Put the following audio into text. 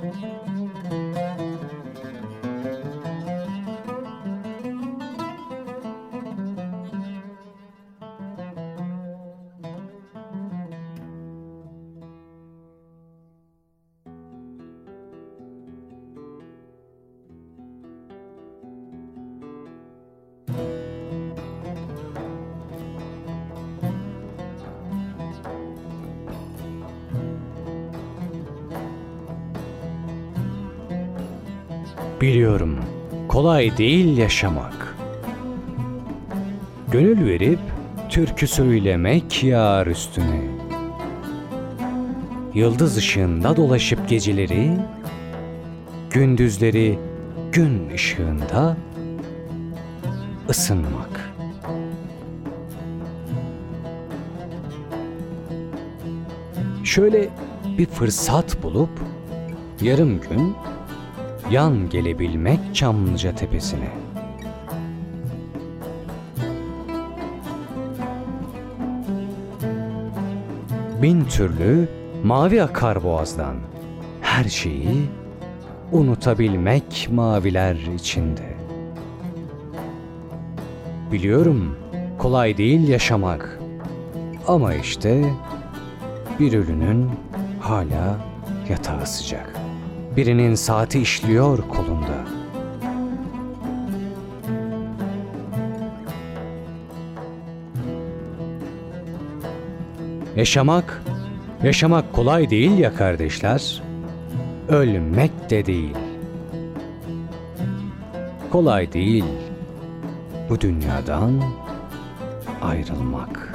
Mm-hmm. Biliyorum, kolay değil yaşamak. Gönül verip türkü söylemek yar üstüne. Yıldız ışığında dolaşıp geceleri, gündüzleri gün ışığında ısınmak. Şöyle bir fırsat bulup yarım gün yan gelebilmek Çamlıca tepesine. Bin türlü mavi akar boğazdan her şeyi unutabilmek maviler içinde. Biliyorum kolay değil yaşamak ama işte bir ölünün hala yatağı sıcak. Birinin saati işliyor kolunda. Yaşamak, yaşamak kolay değil ya kardeşler. Ölmek de değil. Kolay değil bu dünyadan ayrılmak.